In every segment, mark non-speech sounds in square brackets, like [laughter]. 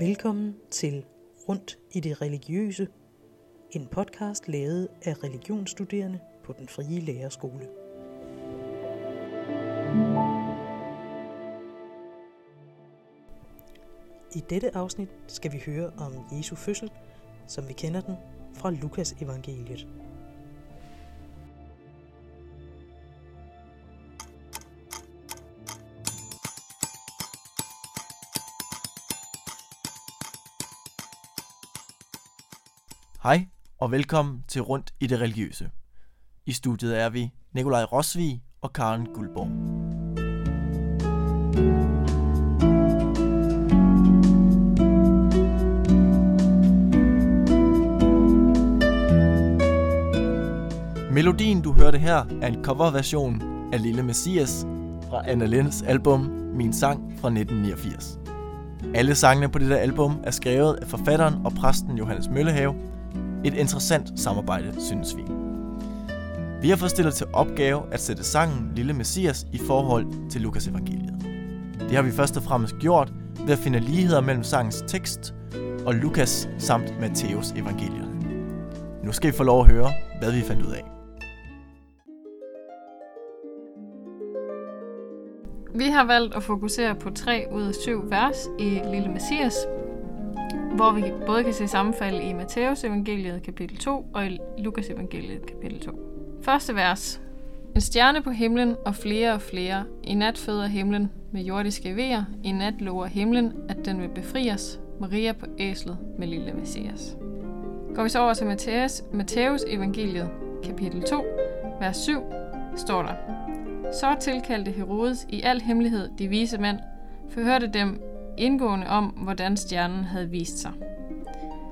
Velkommen til Rundt i det religiøse, en podcast lavet af religionsstuderende på den frie lærerskole. I dette afsnit skal vi høre om Jesu fødsel, som vi kender den fra Lukas evangeliet. Hej og velkommen til Rundt i det religiøse. I studiet er vi Nikolaj Rosvig og Karen Guldborg. Melodien du hørte her er en coverversion af Lille Messias fra Anna Lens album Min Sang fra 1989. Alle sangene på dette album er skrevet af forfatteren og præsten Johannes Møllehave, et interessant samarbejde, synes vi. Vi har fået stillet til opgave at sætte sangen Lille Messias i forhold til Lukas evangeliet. Det har vi først og fremmest gjort ved at finde ligheder mellem sangens tekst og Lukas samt Matteus evangeliet. Nu skal I få lov at høre, hvad vi fandt ud af. Vi har valgt at fokusere på tre ud af syv vers i Lille Messias, hvor vi både kan se sammenfald i Matteus evangeliet kapitel 2 og i Lukas evangeliet kapitel 2. Første vers. En stjerne på himlen og flere og flere. I nat føder himlen med jordiske vejer. I nat lover himlen, at den vil befri os. Maria på æslet med lille Messias. Går vi så over til Matthæus, Matthæus evangeliet kapitel 2, vers 7, står der. Så tilkaldte Herodes i al hemmelighed de vise mænd, forhørte dem indgående om, hvordan stjernen havde vist sig.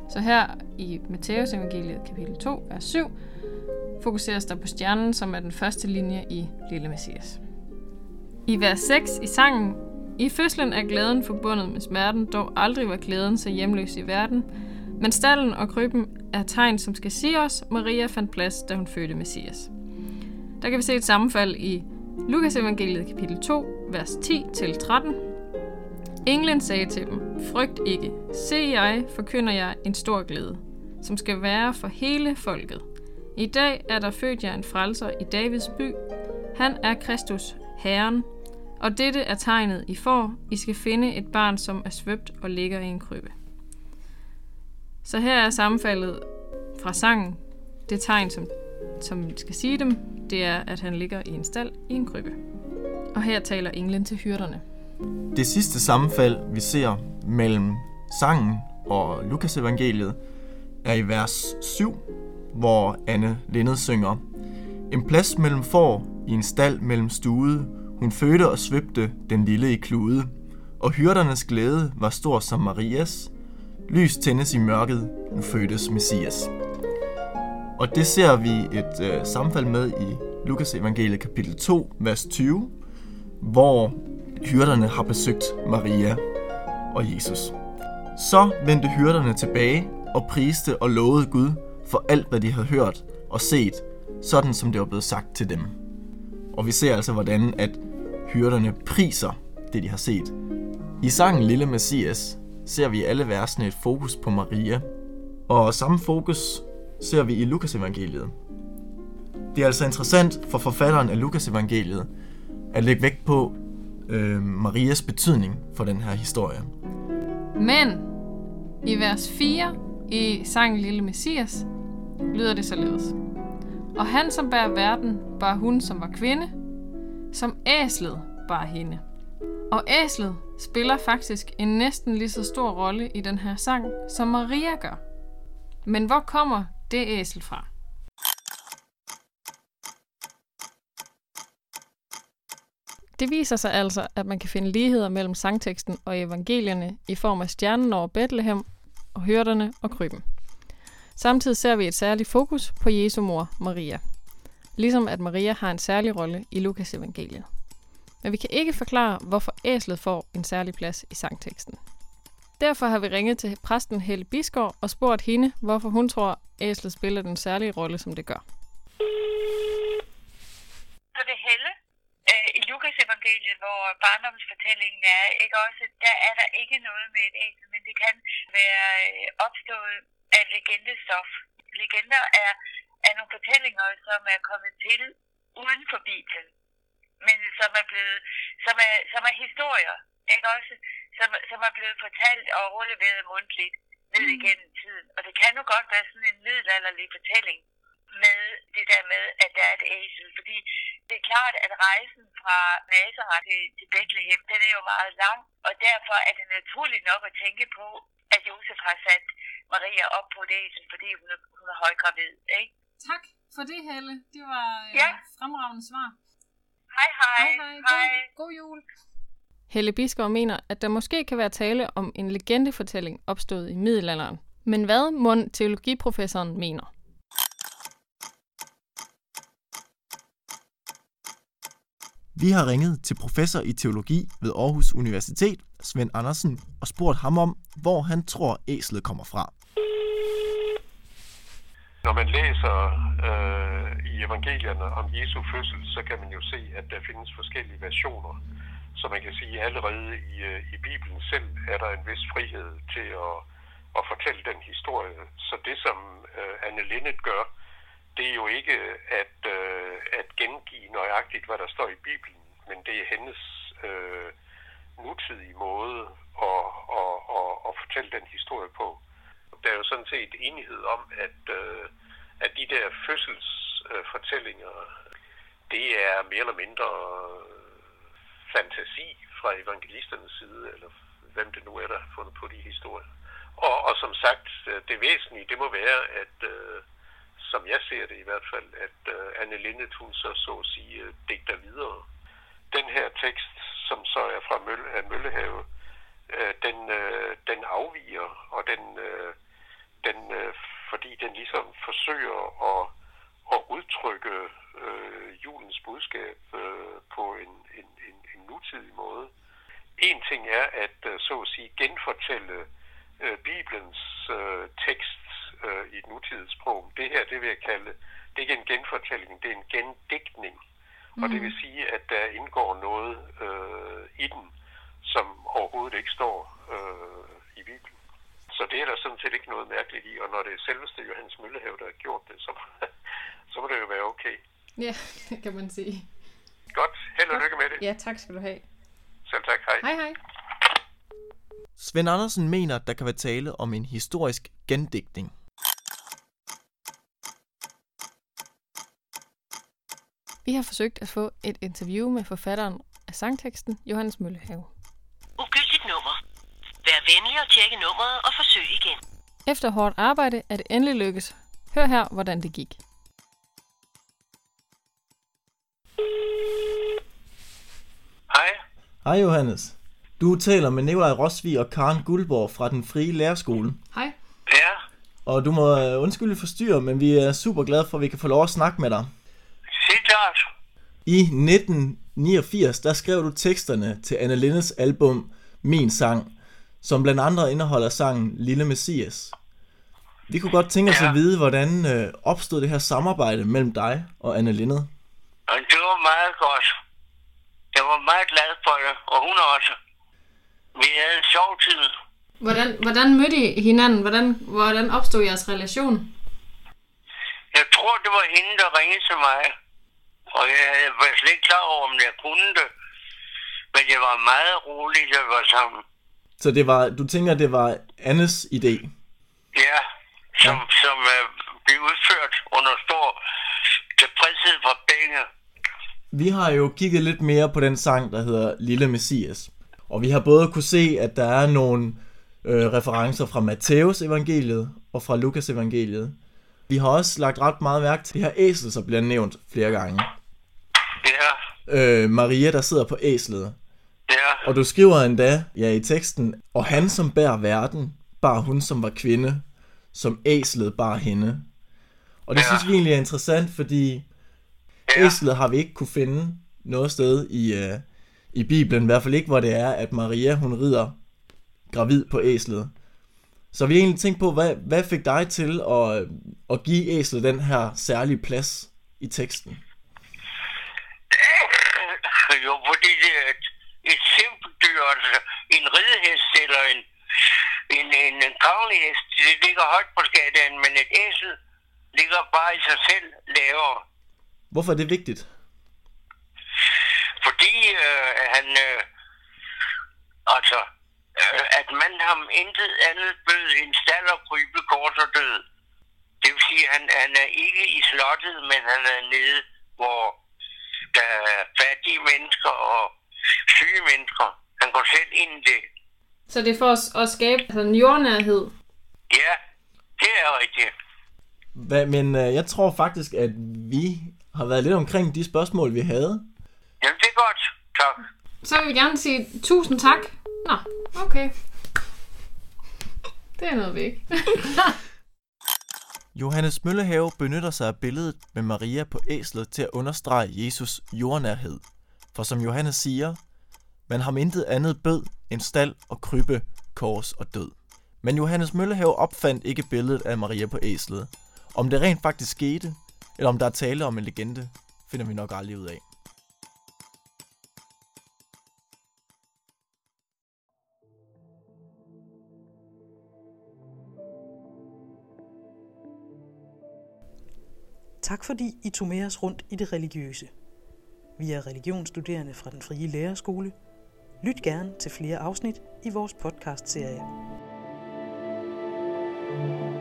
Så her i Matteus evangeliet kapitel 2, vers 7, fokuseres der på stjernen, som er den første linje i Lille Messias. I vers 6 i sangen, i fødslen er glæden forbundet med smerten, dog aldrig var glæden så hjemløs i verden, men stallen og krybben er tegn, som skal sige os, Maria fandt plads, da hun fødte Messias. Der kan vi se et sammenfald i Lukas evangeliet kapitel 2, vers 10-13, Englen sagde til dem, frygt ikke, se jeg forkynder jer en stor glæde, som skal være for hele folket. I dag er der født jer en frelser i Davids by. Han er Kristus, Herren, og dette er tegnet, I får. I skal finde et barn, som er svøbt og ligger i en krybbe. Så her er sammenfaldet fra sangen. Det tegn, som, som skal sige dem, det er, at han ligger i en stald i en krybbe. Og her taler englen til hyrderne. Det sidste sammenfald, vi ser mellem sangen og Lukas evangeliet, er i vers 7, hvor Anne Lindet synger En plads mellem får i en stald mellem stude, hun fødte og svøbte den lille i klude, og hyrdernes glæde var stor som Marias. Lys tændes i mørket, nu fødtes Messias. Og det ser vi et øh, sammenfald med i Lukas evangeliet kapitel 2, vers 20, hvor hyrderne har besøgt Maria og Jesus. Så vendte hyrderne tilbage og priste og lovede Gud for alt, hvad de havde hørt og set, sådan som det var blevet sagt til dem. Og vi ser altså, hvordan at hyrderne priser det, de har set. I sangen Lille Messias ser vi i alle versene et fokus på Maria, og samme fokus ser vi i Lukas evangeliet. Det er altså interessant for forfatteren af Lukas evangeliet at lægge vægt på, øh, Marias betydning for den her historie. Men i vers 4 i sangen Lille Messias lyder det således. Og han, som bærer verden, bar hun, som var kvinde, som æslet bar hende. Og æslet spiller faktisk en næsten lige så stor rolle i den her sang, som Maria gør. Men hvor kommer det æsel fra? Det viser sig altså, at man kan finde ligheder mellem sangteksten og evangelierne i form af stjernen over Bethlehem og hyrderne og krybben. Samtidig ser vi et særligt fokus på Jesu mor, Maria. Ligesom at Maria har en særlig rolle i Lukas evangeliet. Men vi kan ikke forklare, hvorfor æslet får en særlig plads i sangteksten. Derfor har vi ringet til præsten Helle Bisgaard og spurgt hende, hvorfor hun tror, æslet spiller den særlige rolle, som det gør. Så det er Helle evangeliet, hvor barndomsfortællingen er, ikke også, der er der ikke noget med et æsel, men det kan være øh, opstået af legendestof. Legender er, er nogle fortællinger, som er kommet til uden for Bibelen, men som er blevet, som er, som er historier, ikke også, som, som er blevet fortalt og overleveret mundtligt ned igennem tiden. Og det kan jo godt være sådan en middelalderlig fortælling med det der med, at der er et æsel. Fordi det er klart, at rejsen fra Nazareth til, til Bethlehem, den er jo meget lang, og derfor er det naturligt nok at tænke på, at Josef har sat Maria op på et æsel, fordi hun er, hun er højgravid. Ikke? Tak for det, Helle. Det var øh, Ja. fremragende svar. Hej hej. hej. God, god jul. Helle Biskov mener, at der måske kan være tale om en legendefortælling opstået i middelalderen. Men hvad må teologiprofessoren mener? Vi har ringet til professor i teologi ved Aarhus Universitet, Svend Andersen, og spurgt ham om, hvor han tror æslet kommer fra. Når man læser øh, i evangelierne om Jesu fødsel, så kan man jo se, at der findes forskellige versioner. Så man kan sige, at allerede i, øh, i Bibelen selv er der en vis frihed til at, at fortælle den historie. Så det, som øh, Anne Linnet gør, det er jo ikke at, øh, at gengive nøjagtigt, hvad der står i Bibelen, men det er hendes øh, nutidige måde at, at, at, at fortælle den historie på der er jo sådan set enighed om, at, øh, at de der fødselsfortællinger, øh, det er mere eller mindre øh, fantasi fra evangelisternes side, eller hvem det nu er, der har fundet på de historier. Og, og som sagt, øh, det væsentlige, det må være, at øh, som jeg ser det i hvert fald, at øh, Anne Lindet, hun så så at sige, øh, digter videre. Den her tekst, som så er fra Mølle, af Møllehave, øh, den, øh, den afviger, og den, øh, den, øh, fordi den ligesom forsøger at, at udtrykke øh, julens budskab øh, på en, en, en, en nutidig måde. En ting er at øh, så at sige genfortælle øh, Bibelens øh, tekst øh, i et nutidigt sprog. Det her, det vil jeg kalde, det er ikke en genfortælling, det er en gendigtning. Mm. Og det vil sige, at der indgår noget øh, i den, som overhovedet ikke står øh, i Bibelen. Så det er der sådan set ikke noget mærkeligt i, og når det er selveste Johannes Møllehave, der har gjort det, så, [laughs] så må det jo være okay. Ja, det kan man sige. Godt, held og lykke med det. Ja, tak skal du have. Selv tak, hej. Hej hej. Svend Andersen mener, at der kan være tale om en historisk gendigtning. Vi har forsøgt at få et interview med forfatteren af sangteksten, Johannes Møllehave. Ugyldigt nummer. Vær venlig og tjekke nummeret og forsøg igen. Efter hårdt arbejde er det endelig lykkes. Hør her, hvordan det gik. Hej. Hej Johannes. Du taler med Nikolaj Rosvig og Karen Guldborg fra den frie lærerskole. Hej. Ja, Og du må øh, undskylde forstyrre, men vi er super glade for, at vi kan få lov at snakke med dig. I 1989, der skrev du teksterne til Anne Lindes album Min Sang, som blandt andet indeholder sangen Lille Messias. Vi kunne godt tænke os Ja. at vide, hvordan øh, opstod det her samarbejde mellem dig og Anne Linde. Og det var meget godt. Jeg var meget glad for det, og hun også. Vi havde en sjov tid. Hvordan, hvordan mødte I hinanden? Hvordan, hvordan opstod jeres relation? Jeg tror, det var hende, der ringede til mig. Og jeg var slet ikke klar over, om jeg kunne det. Men jeg var meget rolig, vi var sammen. Så det var, du tænker, det var Annes idé? Ja, som, ja. som uh, blev udført under stor tilfredshed fra begge. Vi har jo kigget lidt mere på den sang, der hedder Lille Messias. Og vi har både kunne se, at der er nogle øh, referencer fra Matteus evangeliet og fra Lukas evangeliet. Vi har også lagt ret meget mærke til det her æsel, som bliver nævnt flere gange. Øh, Maria, der sidder på æslet. ja, Og du skriver endda, ja i teksten, og han som bærer verden, bar hun som var kvinde, som æslet bar hende. Og det Ja. synes vi egentlig er interessant, fordi ja, æslet har vi ikke kunne finde noget sted i, øh, i Bibelen, i hvert fald ikke, hvor det er, at Maria, hun rider gravid på æslet. Så vi har egentlig tænkt på, hvad, hvad fik dig til at, at give æslet den her særlige plads i teksten? Jo, fordi det er et, et simpelt dyr, altså en ridehest eller en, en, en, en kongelig hest, det ligger højt på skalaen, men et æsel ligger bare i sig selv lavere. Hvorfor er det vigtigt? Fordi øh, han, øh, altså, øh, at man ham intet andet bød end stald og krybe kort og død. Det vil sige, at han, han er ikke i slottet, men han er nede, hvor der er fattige mennesker og syge mennesker. Han går selv ind i det. Så det er for os at skabe altså, en jordnærhed. Ja, det er rigtigt. Hvad, men øh, jeg tror faktisk, at vi har været lidt omkring de spørgsmål, vi havde. Jamen, det er godt. Tak. Så vil vi gerne sige tusind tak. Nå, okay. Det er noget væk. [laughs] Johannes Møllehave benytter sig af billedet med Maria på æslet til at understrege Jesus jordnærhed. For som Johannes siger, man har intet andet bød end stald og krybbe, kors og død. Men Johannes Møllehave opfandt ikke billedet af Maria på æslet. Om det rent faktisk skete, eller om der er tale om en legende, finder vi nok aldrig ud af. Tak fordi I tog med os rundt i det religiøse. Vi er religionsstuderende fra den frie lærerskole. Lyt gerne til flere afsnit i vores podcastserie. thank you